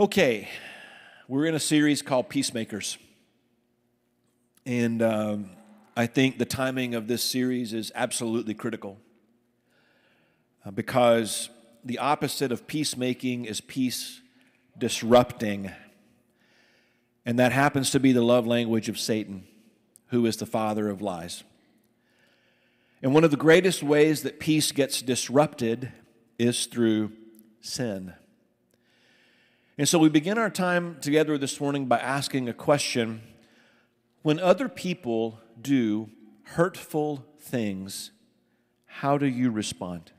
Okay, we're in a series called Peacemakers. And um, I think the timing of this series is absolutely critical uh, because the opposite of peacemaking is peace disrupting. And that happens to be the love language of Satan, who is the father of lies. And one of the greatest ways that peace gets disrupted is through sin. And so we begin our time together this morning by asking a question When other people do hurtful things, how do you respond?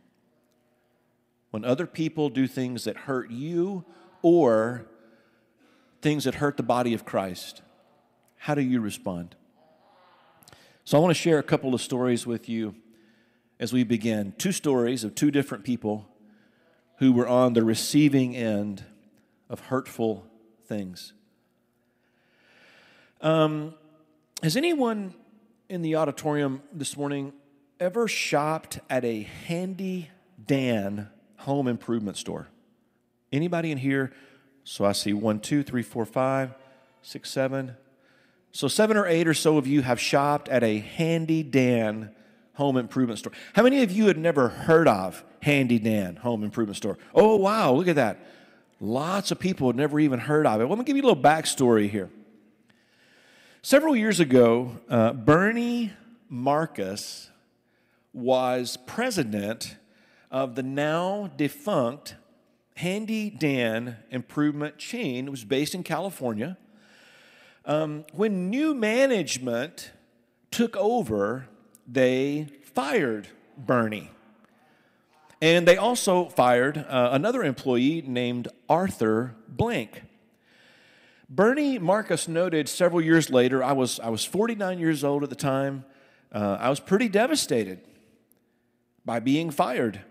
When other people do things that hurt you or things that hurt the body of Christ, how do you respond? So I want to share a couple of stories with you as we begin. Two stories of two different people who were on the receiving end of hurtful things. Um, has anyone in the auditorium this morning ever shopped at a handy Dan home improvement store? Anybody in here? So I see one, two, three, four, five, six, seven. So seven or eight or so of you have shopped at a handy Dan home improvement store. How many of you had never heard of Handy Dan home improvement store? Oh, wow, look at that. Lots of people had never even heard of it. Let me give you a little backstory here. Several years ago, uh, Bernie Marcus was president of the now defunct Handy Dan improvement chain. It was based in California. Um, when new management took over, they fired Bernie. And they also fired uh, another employee named Arthur Blank. Bernie Marcus noted several years later, I was, I was 49 years old at the time. Uh, I was pretty devastated by being fired.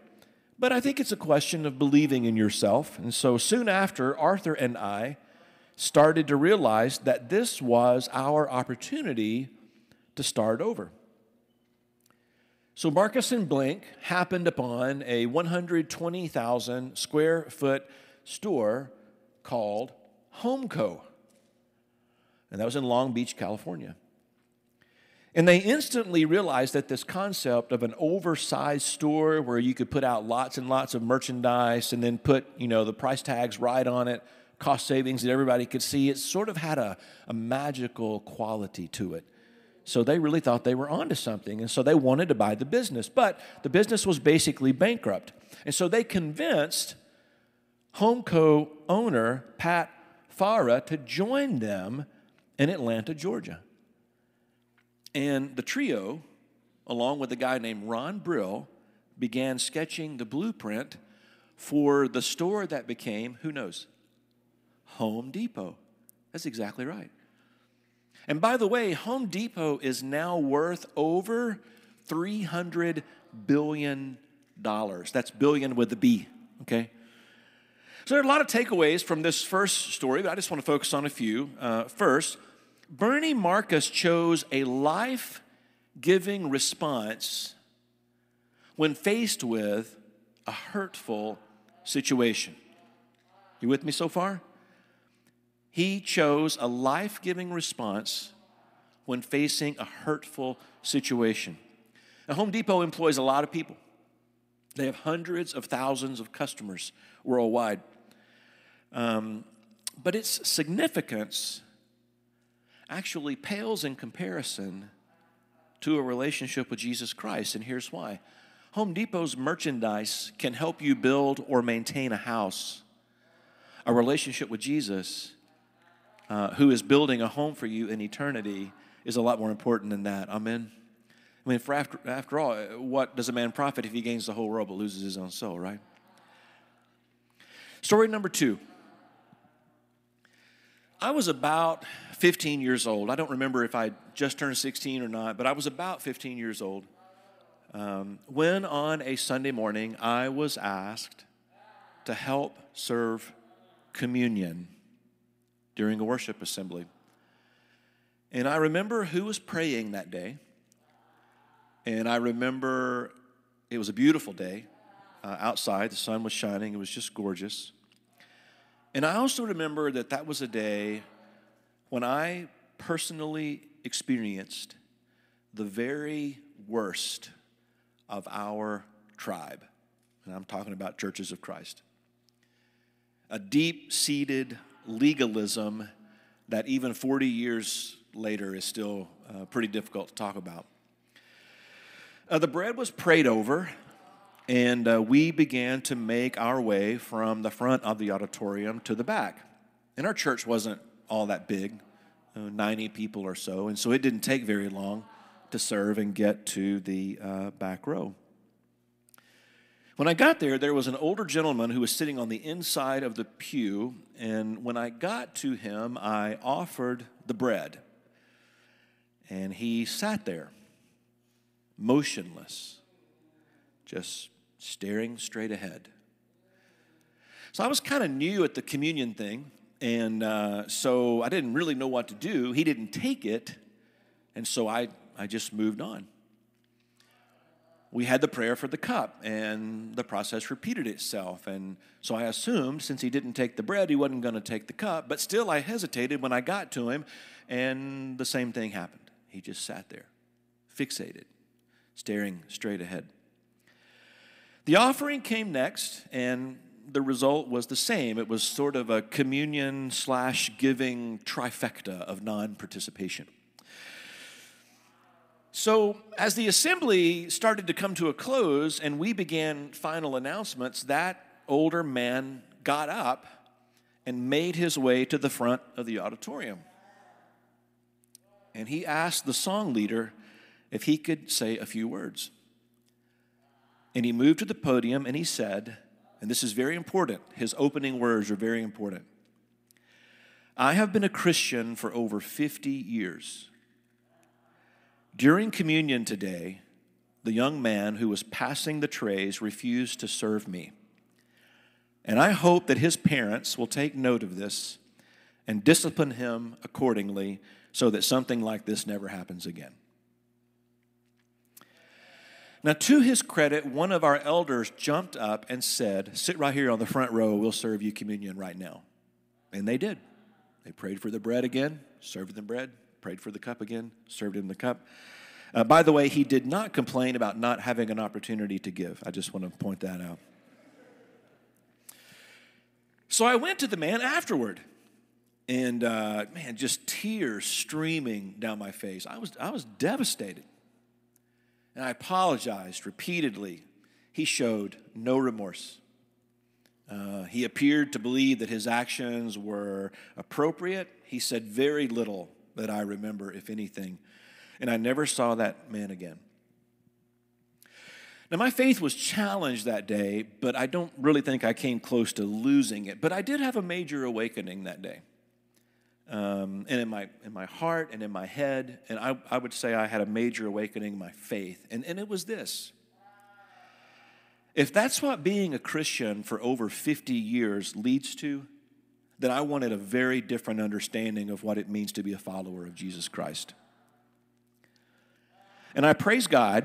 But I think it's a question of believing in yourself. And so soon after, Arthur and I started to realize that this was our opportunity to start over. So Marcus and Blank happened upon a 120,000 square foot store called Homeco. And that was in Long Beach, California. And they instantly realized that this concept of an oversized store where you could put out lots and lots of merchandise and then put, you know, the price tags right on it, cost savings that everybody could see, it sort of had a, a magical quality to it. So they really thought they were onto something. And so they wanted to buy the business. But the business was basically bankrupt. And so they convinced Homeco owner Pat Farrah to join them in Atlanta, Georgia. And the trio, along with a guy named Ron Brill, began sketching the blueprint for the store that became, who knows, Home Depot. That's exactly right. And by the way, Home Depot is now worth over $300 billion. That's billion with a B, okay? So there are a lot of takeaways from this first story, but I just want to focus on a few. Uh, first, Bernie Marcus chose a life giving response when faced with a hurtful situation. You with me so far? He chose a life giving response when facing a hurtful situation. Now, Home Depot employs a lot of people, they have hundreds of thousands of customers worldwide. Um, but its significance actually pales in comparison to a relationship with Jesus Christ, and here's why. Home Depot's merchandise can help you build or maintain a house. A relationship with Jesus uh, who is building a home for you in eternity is a lot more important than that. Amen. I mean, for after, after all, what does a man profit if he gains the whole world but loses his own soul, right? Story number two. I was about 15 years old. I don't remember if I just turned 16 or not, but I was about 15 years old um, when on a Sunday morning I was asked to help serve communion during a worship assembly. And I remember who was praying that day. And I remember it was a beautiful day uh, outside. The sun was shining, it was just gorgeous. And I also remember that that was a day when I personally experienced the very worst of our tribe. And I'm talking about churches of Christ. A deep seated legalism that even 40 years later is still uh, pretty difficult to talk about. Uh, the bread was prayed over, and uh, we began to make our way from the front of the auditorium to the back. And our church wasn't all that big, uh, 90 people or so, and so it didn't take very long to serve and get to the uh, back row. When I got there, there was an older gentleman who was sitting on the inside of the pew, and when I got to him, I offered the bread. And he sat there, motionless, just staring straight ahead. So I was kind of new at the communion thing, and uh, so I didn't really know what to do. He didn't take it, and so I, I just moved on. We had the prayer for the cup, and the process repeated itself. And so I assumed since he didn't take the bread, he wasn't going to take the cup. But still, I hesitated when I got to him, and the same thing happened. He just sat there, fixated, staring straight ahead. The offering came next, and the result was the same. It was sort of a communion slash giving trifecta of non participation. So, as the assembly started to come to a close and we began final announcements, that older man got up and made his way to the front of the auditorium. And he asked the song leader if he could say a few words. And he moved to the podium and he said, and this is very important, his opening words are very important. I have been a Christian for over 50 years. During communion today, the young man who was passing the trays refused to serve me. And I hope that his parents will take note of this and discipline him accordingly so that something like this never happens again. Now, to his credit, one of our elders jumped up and said, Sit right here on the front row, we'll serve you communion right now. And they did. They prayed for the bread again, served them bread, prayed for the cup again, served him the cup. Uh, by the way, he did not complain about not having an opportunity to give. I just want to point that out. So I went to the man afterward, and uh, man, just tears streaming down my face. I was, I was devastated. And I apologized repeatedly. He showed no remorse. Uh, he appeared to believe that his actions were appropriate. He said very little that I remember, if anything. And I never saw that man again. Now, my faith was challenged that day, but I don't really think I came close to losing it. But I did have a major awakening that day. Um, and in my, in my heart and in my head, and I, I would say I had a major awakening in my faith. And, and it was this if that's what being a Christian for over 50 years leads to, then I wanted a very different understanding of what it means to be a follower of Jesus Christ. And I praise God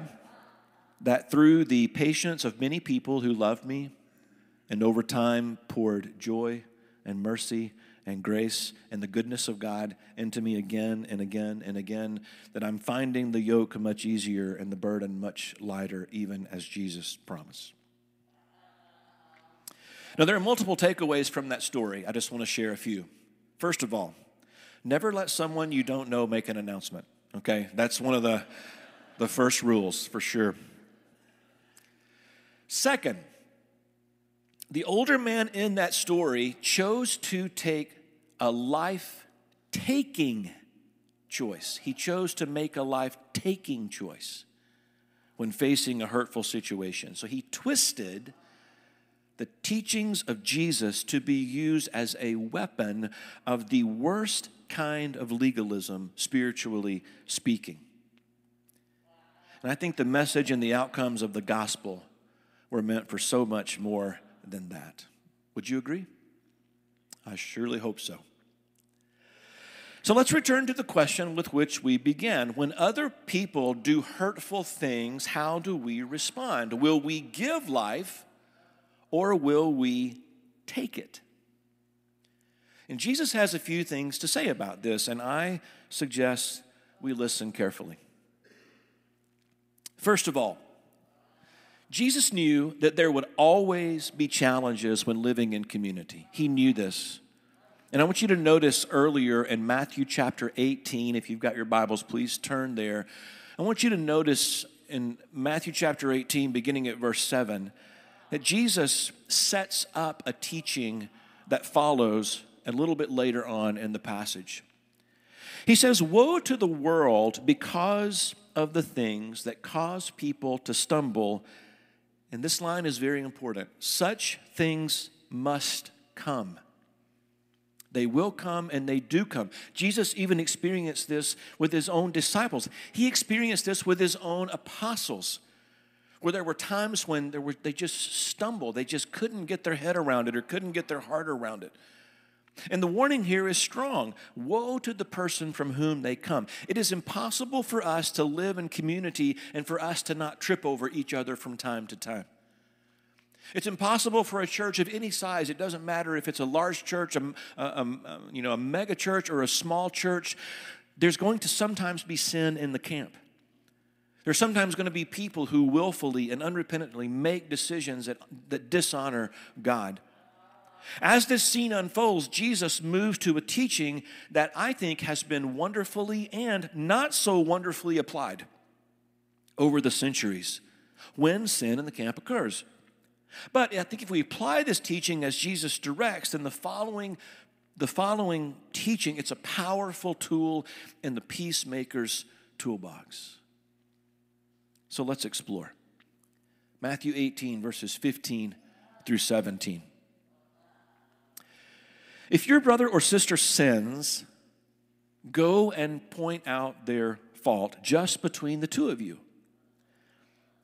that through the patience of many people who loved me and over time poured joy and mercy and grace and the goodness of God into me again and again and again, that I'm finding the yoke much easier and the burden much lighter, even as Jesus promised. Now, there are multiple takeaways from that story. I just want to share a few. First of all, never let someone you don't know make an announcement, okay? That's one of the, the first rules for sure. Second, the older man in that story chose to take a life taking choice. He chose to make a life taking choice when facing a hurtful situation. So he twisted the teachings of Jesus to be used as a weapon of the worst kind of legalism, spiritually speaking. And I think the message and the outcomes of the gospel were meant for so much more than that. Would you agree? I surely hope so. So let's return to the question with which we began. When other people do hurtful things, how do we respond? Will we give life or will we take it? And Jesus has a few things to say about this, and I suggest we listen carefully. First of all, Jesus knew that there would always be challenges when living in community. He knew this. And I want you to notice earlier in Matthew chapter 18, if you've got your Bibles, please turn there. I want you to notice in Matthew chapter 18, beginning at verse 7, that Jesus sets up a teaching that follows a little bit later on in the passage. He says, Woe to the world because of the things that cause people to stumble. And this line is very important. Such things must come. They will come and they do come. Jesus even experienced this with his own disciples. He experienced this with his own apostles, where there were times when there were, they just stumbled. They just couldn't get their head around it or couldn't get their heart around it. And the warning here is strong Woe to the person from whom they come. It is impossible for us to live in community and for us to not trip over each other from time to time. It's impossible for a church of any size. It doesn't matter if it's a large church, a, a, a, you know, a mega church, or a small church. There's going to sometimes be sin in the camp. There's sometimes going to be people who willfully and unrepentantly make decisions that, that dishonor God. As this scene unfolds, Jesus moves to a teaching that I think has been wonderfully and not so wonderfully applied over the centuries when sin in the camp occurs. But I think if we apply this teaching as Jesus directs, then the following, the following teaching, it's a powerful tool in the peacemaker's toolbox. So let's explore. Matthew 18, verses 15 through 17. If your brother or sister sins, go and point out their fault just between the two of you.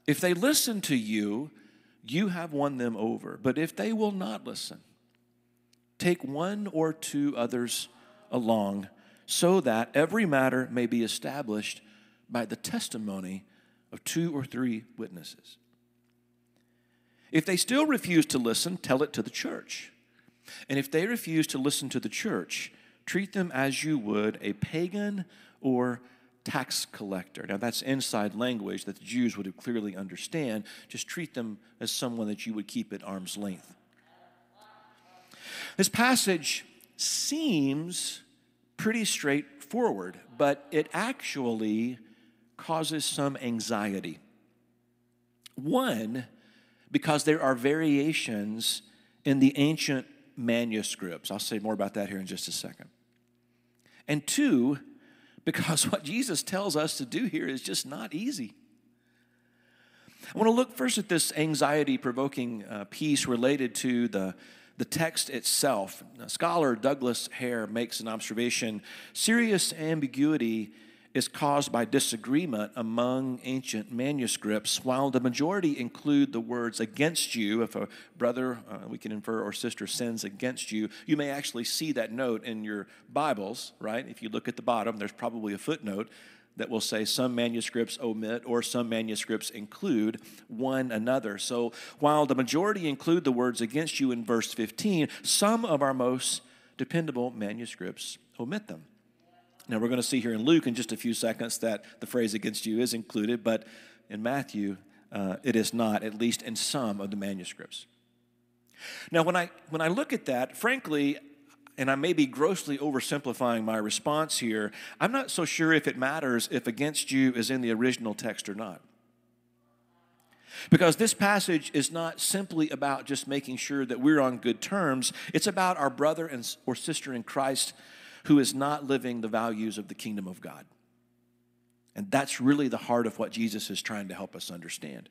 If they listen to you, you have won them over. But if they will not listen, take one or two others along so that every matter may be established by the testimony of two or three witnesses. If they still refuse to listen, tell it to the church. And if they refuse to listen to the church, treat them as you would a pagan or tax collector. Now, that's inside language that the Jews would have clearly understand. Just treat them as someone that you would keep at arm's length. This passage seems pretty straightforward, but it actually causes some anxiety. One, because there are variations in the ancient manuscripts. I'll say more about that here in just a second. And two, because what Jesus tells us to do here is just not easy. I want to look first at this anxiety provoking uh, piece related to the, the text itself. Now, scholar Douglas Hare makes an observation serious ambiguity is caused by disagreement among ancient manuscripts, while the majority include the words against you. If a brother, uh, we can infer, or sister sins against you, you may actually see that note in your Bibles, right? If you look at the bottom, there's probably a footnote that will say some manuscripts omit or some manuscripts include one another. So while the majority include the words against you in verse 15, some of our most dependable manuscripts omit them. Now, we're going to see here in Luke in just a few seconds that the phrase against you is included, but in Matthew, uh, it is not, at least in some of the manuscripts. Now, when I, when I look at that, frankly, and I may be grossly oversimplifying my response here, I'm not so sure if it matters if against you is in the original text or not. Because this passage is not simply about just making sure that we're on good terms, it's about our brother and, or sister in Christ who is not living the values of the kingdom of God. And that's really the heart of what Jesus is trying to help us understand.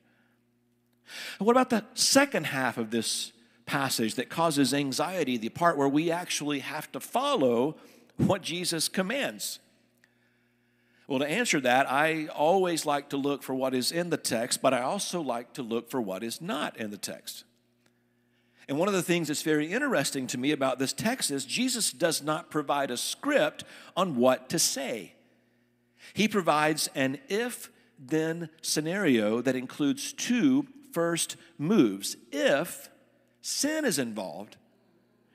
And what about the second half of this passage that causes anxiety, the part where we actually have to follow what Jesus commands? Well, to answer that, I always like to look for what is in the text, but I also like to look for what is not in the text. And one of the things that's very interesting to me about this text is Jesus does not provide a script on what to say. He provides an if then scenario that includes two first moves. If sin is involved,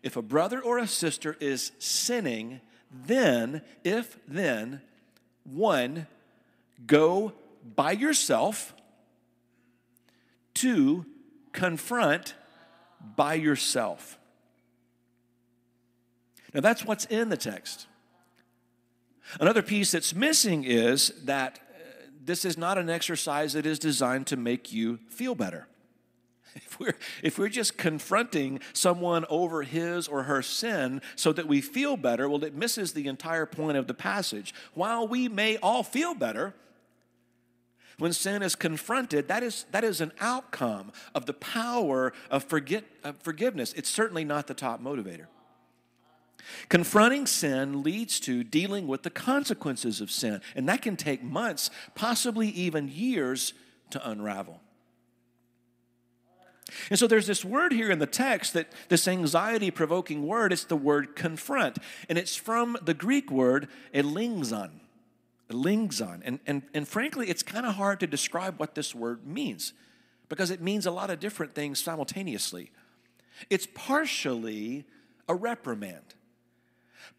if a brother or a sister is sinning, then, if then, one, go by yourself, two, confront by yourself. Now, that's what's in the text. Another piece that's missing is that uh, this is not an exercise that is designed to make you feel better. If we're, if we're just confronting someone over his or her sin so that we feel better, well, it misses the entire point of the passage. While we may all feel better, when sin is confronted, that is, that is an outcome of the power of, forget, of forgiveness. It's certainly not the top motivator. Confronting sin leads to dealing with the consequences of sin, and that can take months, possibly even years, to unravel. And so there's this word here in the text that this anxiety provoking word, it's the word confront. And it's from the Greek word elingzon. Elingzon. And, and, and frankly, it's kind of hard to describe what this word means because it means a lot of different things simultaneously. It's partially a reprimand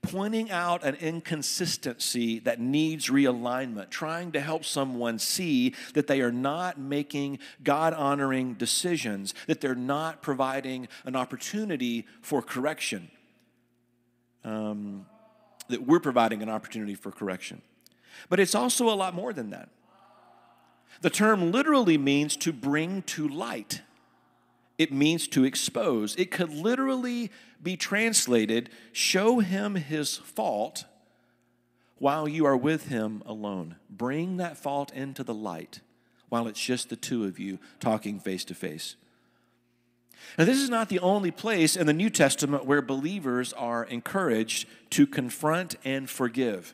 pointing out an inconsistency that needs realignment, trying to help someone see that they are not making God honoring decisions, that they're not providing an opportunity for correction, um, that we're providing an opportunity for correction. But it's also a lot more than that. The term literally means to bring to light. It means to expose. It could literally be translated show him his fault while you are with him alone. Bring that fault into the light while it's just the two of you talking face to face. Now, this is not the only place in the New Testament where believers are encouraged to confront and forgive.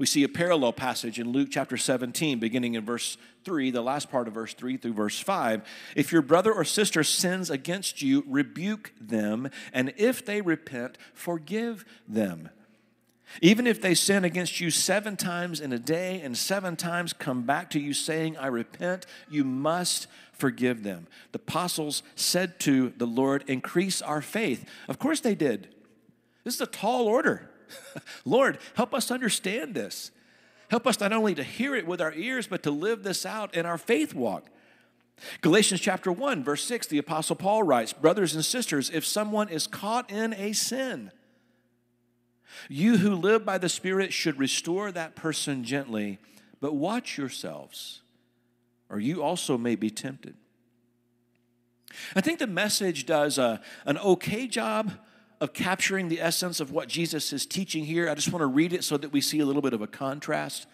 We see a parallel passage in Luke chapter 17, beginning in verse 3, the last part of verse 3 through verse 5. If your brother or sister sins against you, rebuke them, and if they repent, forgive them. Even if they sin against you seven times in a day and seven times come back to you saying, I repent, you must forgive them. The apostles said to the Lord, Increase our faith. Of course they did. This is a tall order. Lord, help us understand this. Help us not only to hear it with our ears, but to live this out in our faith walk. Galatians chapter 1, verse 6, the Apostle Paul writes Brothers and sisters, if someone is caught in a sin, you who live by the Spirit should restore that person gently, but watch yourselves, or you also may be tempted. I think the message does a, an okay job of capturing the essence of what Jesus is teaching here. I just want to read it so that we see a little bit of a contrast.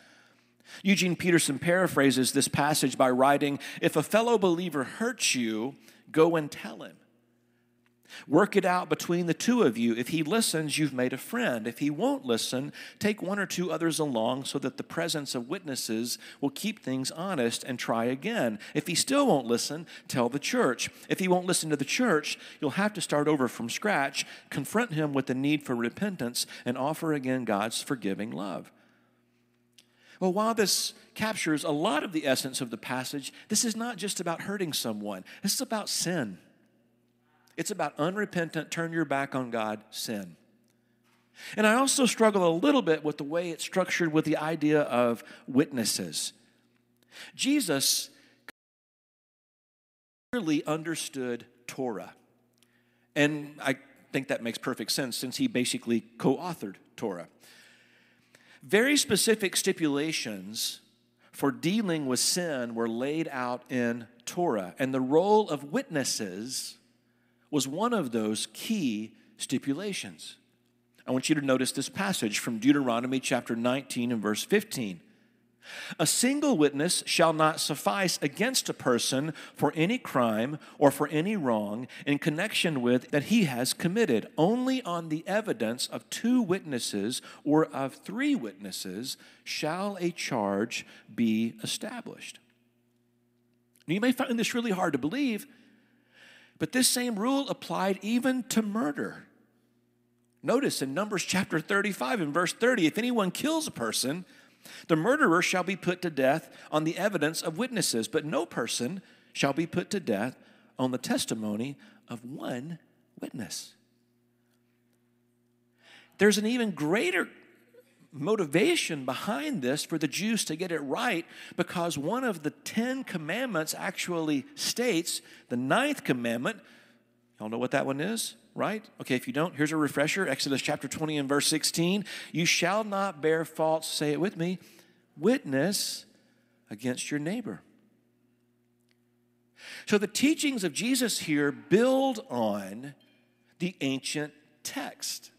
Eugene Peterson paraphrases this passage by writing If a fellow believer hurts you, go and tell him. Work it out between the two of you. If he listens, you've made a friend. If he won't listen, take one or two others along so that the presence of witnesses will keep things honest and try again. If he still won't listen, tell the church. If he won't listen to the church, you'll have to start over from scratch, confront him with the need for repentance, and offer again God's forgiving love. Well, while this captures a lot of the essence of the passage, this is not just about hurting someone, this is about sin. It's about unrepentant, turn your back on God sin. And I also struggle a little bit with the way it's structured with the idea of witnesses. Jesus clearly understood Torah. And I think that makes perfect sense since he basically co authored Torah. Very specific stipulations for dealing with sin were laid out in Torah, and the role of witnesses was one of those key stipulations. I want you to notice this passage from Deuteronomy chapter 19 and verse 15. A single witness shall not suffice against a person for any crime or for any wrong in connection with that he has committed. Only on the evidence of two witnesses or of three witnesses shall a charge be established. Now, you may find this really hard to believe but this same rule applied even to murder. Notice in Numbers chapter 35 and verse 30 if anyone kills a person, the murderer shall be put to death on the evidence of witnesses, but no person shall be put to death on the testimony of one witness. there's an even greater motivation behind this for the Jews to get it right because one of the Ten Commandments actually states the ninth commandment. Y'all know what that one is, right? Okay, if you don't, here's a refresher Exodus chapter 20 and verse 16. You shall not bear false, say it with me, witness against your neighbor. So the teachings of Jesus here build on the ancient text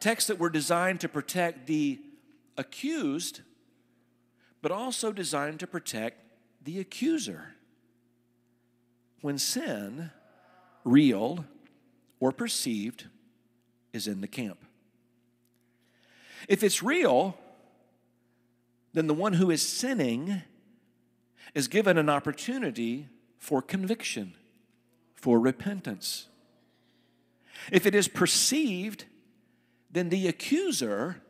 texts that were designed to protect the accused, but also designed to protect the accuser. When sin, real or perceived, is in the camp. If it's real, then the one who is sinning is given an opportunity for conviction, for repentance. If it is perceived, then the accuser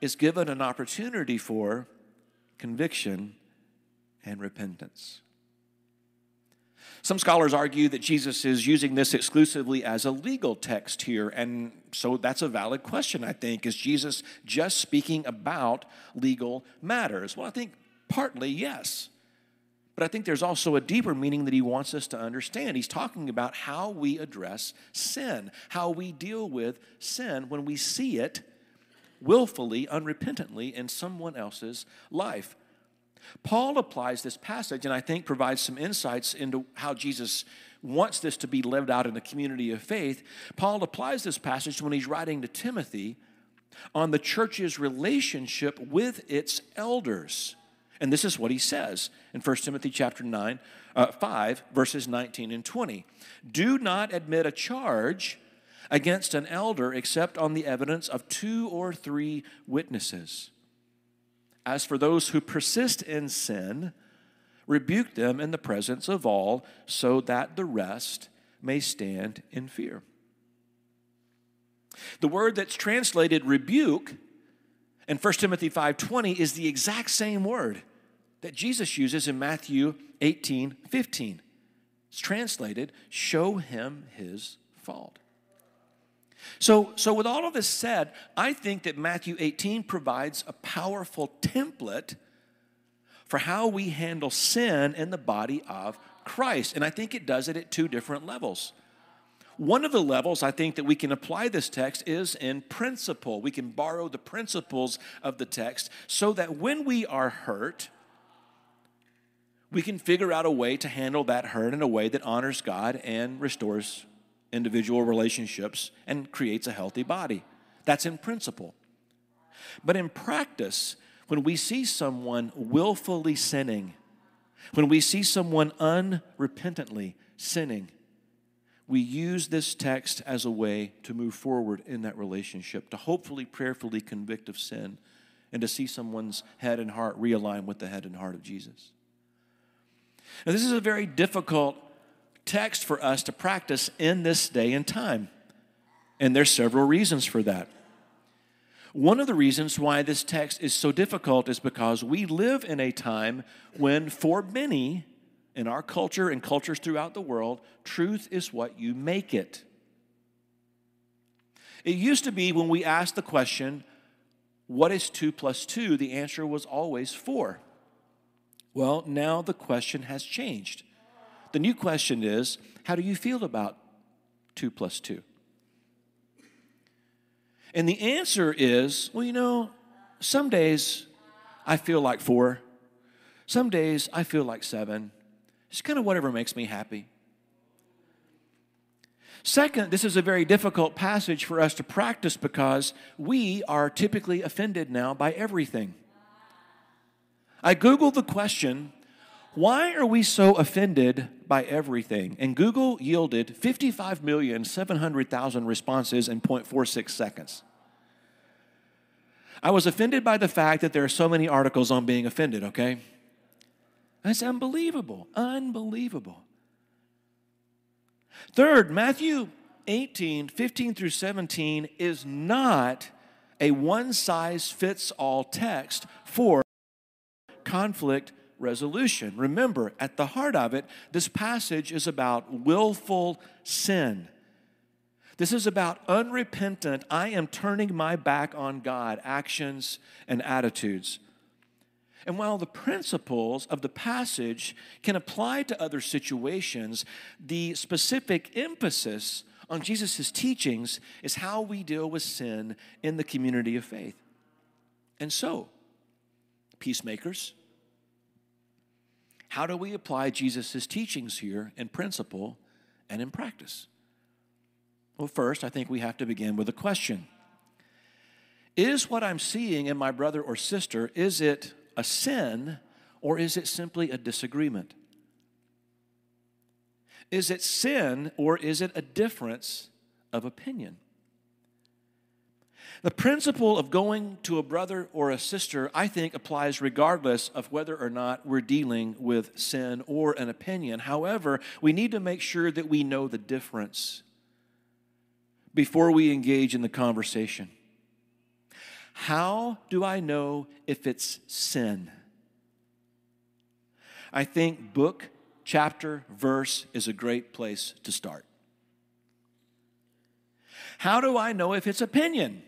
is given an opportunity for conviction and repentance. Some scholars argue that Jesus is using this exclusively as a legal text here, and so that's a valid question, I think. Is Jesus just speaking about legal matters? Well, I think partly yes. But I think there's also a deeper meaning that he wants us to understand. He's talking about how we address sin, how we deal with sin when we see it willfully, unrepentantly in someone else's life. Paul applies this passage and I think provides some insights into how Jesus wants this to be lived out in a community of faith. Paul applies this passage when he's writing to Timothy on the church's relationship with its elders. And this is what he says in 1 Timothy chapter 9, uh, 5, verses 19 and 20. Do not admit a charge against an elder except on the evidence of two or three witnesses. As for those who persist in sin, rebuke them in the presence of all, so that the rest may stand in fear. The word that's translated rebuke in 1 Timothy 5:20 is the exact same word that Jesus uses in Matthew 18, 15. It's translated, show him his fault. So, so with all of this said, I think that Matthew 18 provides a powerful template for how we handle sin in the body of Christ. And I think it does it at two different levels. One of the levels I think that we can apply this text is in principle. We can borrow the principles of the text so that when we are hurt, we can figure out a way to handle that hurt in a way that honors God and restores individual relationships and creates a healthy body. That's in principle. But in practice, when we see someone willfully sinning, when we see someone unrepentantly sinning, we use this text as a way to move forward in that relationship, to hopefully prayerfully convict of sin, and to see someone's head and heart realign with the head and heart of Jesus. Now, this is a very difficult text for us to practice in this day and time, and there's several reasons for that. One of the reasons why this text is so difficult is because we live in a time when, for many, in our culture and cultures throughout the world, truth is what you make it. It used to be when we asked the question, What is 2 plus 2? the answer was always 4. Well, now the question has changed. The new question is How do you feel about 2 plus 2? And the answer is Well, you know, some days I feel like 4, some days I feel like 7. It's kind of whatever makes me happy. Second, this is a very difficult passage for us to practice because we are typically offended now by everything. I Googled the question, why are we so offended by everything? And Google yielded 55,700,000 responses in 0.46 seconds. I was offended by the fact that there are so many articles on being offended, okay? That's unbelievable. Unbelievable. Third, Matthew 18, 15 through 17 is not a one size fits all text for conflict resolution. Remember, at the heart of it, this passage is about willful sin. This is about unrepentant, I am turning my back on God actions and attitudes. And while the principles of the passage can apply to other situations, the specific emphasis on Jesus' teachings is how we deal with sin in the community of faith. And so, peacemakers, how do we apply Jesus' teachings here in principle and in practice? Well, first, I think we have to begin with a question. Is what I'm seeing in my brother or sister, is it a sin or is it simply a disagreement? Is it sin or is it a difference of opinion? The principle of going to a brother or a sister, I think, applies regardless of whether or not we're dealing with sin or an opinion. However, we need to make sure that we know the difference before we engage in the conversation. How do I know if it's sin? I think book, chapter, verse is a great place to start. How do I know if it's opinion?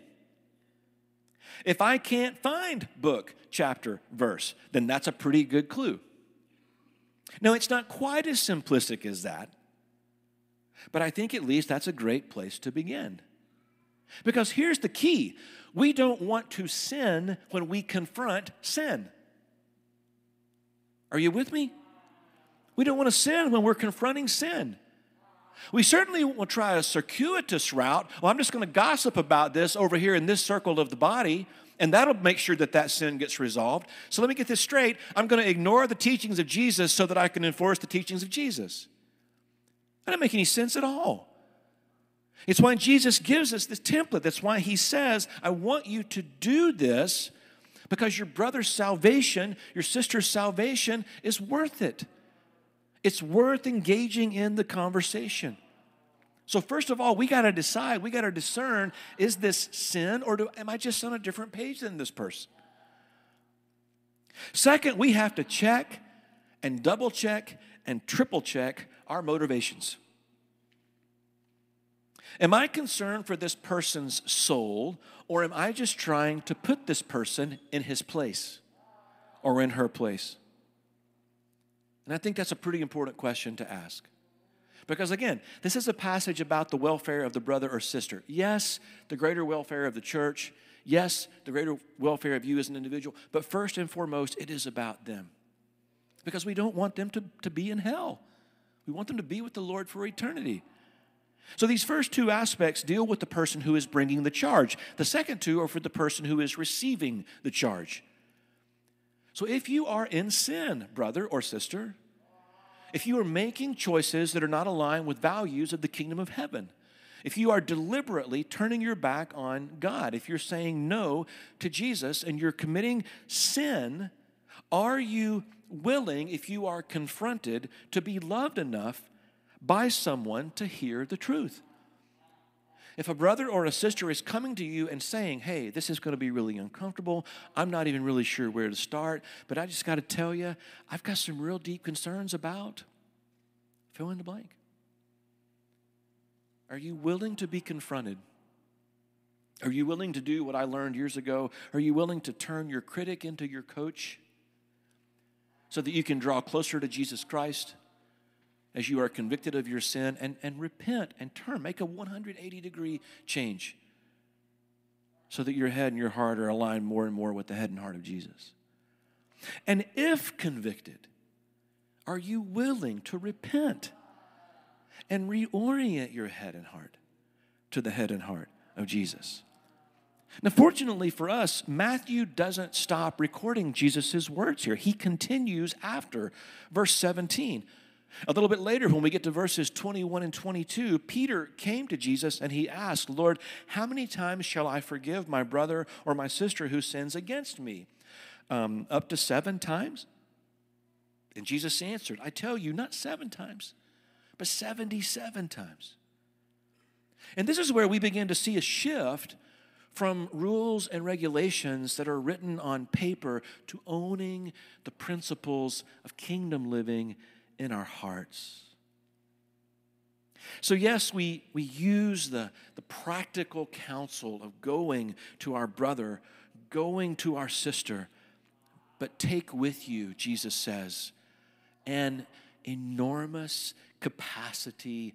If I can't find book, chapter, verse, then that's a pretty good clue. Now, it's not quite as simplistic as that, but I think at least that's a great place to begin. Because here's the key we don't want to sin when we confront sin. Are you with me? We don't want to sin when we're confronting sin. We certainly will try a circuitous route. Well, I'm just going to gossip about this over here in this circle of the body, and that'll make sure that that sin gets resolved. So let me get this straight. I'm going to ignore the teachings of Jesus so that I can enforce the teachings of Jesus. That doesn't make any sense at all. It's why Jesus gives us this template. That's why he says, I want you to do this because your brother's salvation, your sister's salvation is worth it. It's worth engaging in the conversation. So, first of all, we got to decide, we got to discern is this sin or do, am I just on a different page than this person? Second, we have to check and double check and triple check our motivations. Am I concerned for this person's soul, or am I just trying to put this person in his place or in her place? And I think that's a pretty important question to ask. Because again, this is a passage about the welfare of the brother or sister. Yes, the greater welfare of the church. Yes, the greater welfare of you as an individual. But first and foremost, it is about them. Because we don't want them to, to be in hell. We want them to be with the Lord for eternity. So these first two aspects deal with the person who is bringing the charge. The second two are for the person who is receiving the charge. So if you are in sin, brother or sister, if you are making choices that are not aligned with values of the kingdom of heaven, if you are deliberately turning your back on God, if you're saying no to Jesus and you're committing sin, are you willing, if you are confronted, to be loved enough by someone to hear the truth? If a brother or a sister is coming to you and saying, hey, this is going to be really uncomfortable, I'm not even really sure where to start, but I just got to tell you, I've got some real deep concerns about fill in the blank. Are you willing to be confronted? Are you willing to do what I learned years ago? Are you willing to turn your critic into your coach so that you can draw closer to Jesus Christ? As you are convicted of your sin and, and repent and turn, make a 180 degree change so that your head and your heart are aligned more and more with the head and heart of Jesus. And if convicted, are you willing to repent and reorient your head and heart to the head and heart of Jesus? Now, fortunately for us, Matthew doesn't stop recording Jesus' words here. He continues after verse 17. A little bit later, when we get to verses 21 and 22, Peter came to Jesus and he asked, Lord, how many times shall I forgive my brother or my sister who sins against me? Um, up to seven times? And Jesus answered, I tell you, not seven times, but 77 times. And this is where we begin to see a shift from rules and regulations that are written on paper to owning the principles of kingdom living in our hearts. So, yes, we, we use the, the practical counsel of going to our brother, going to our sister, but take with you, Jesus says, an enormous capacity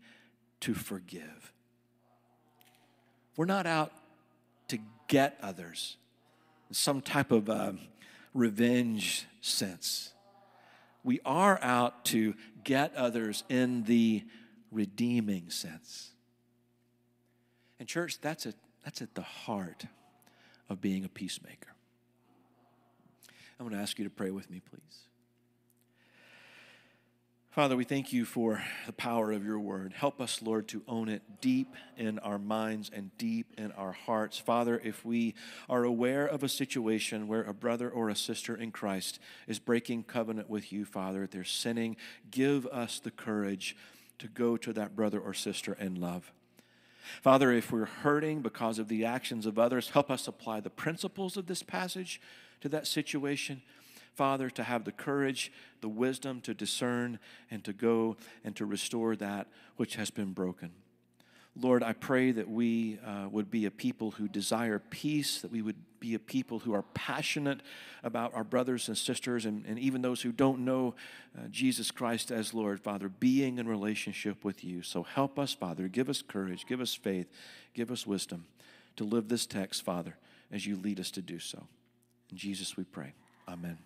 to forgive. We're not out to get others, some type of uh, revenge sense. We are out to get others in the redeeming sense. And, church, that's, a, that's at the heart of being a peacemaker. I'm going to ask you to pray with me, please. Father, we thank you for the power of your word. Help us, Lord, to own it deep in our minds and deep in our hearts. Father, if we are aware of a situation where a brother or a sister in Christ is breaking covenant with you, Father, they're sinning, give us the courage to go to that brother or sister in love. Father, if we're hurting because of the actions of others, help us apply the principles of this passage to that situation. Father, to have the courage, the wisdom to discern and to go and to restore that which has been broken. Lord, I pray that we uh, would be a people who desire peace, that we would be a people who are passionate about our brothers and sisters, and, and even those who don't know uh, Jesus Christ as Lord, Father, being in relationship with you. So help us, Father. Give us courage, give us faith, give us wisdom to live this text, Father, as you lead us to do so. In Jesus we pray. Amen.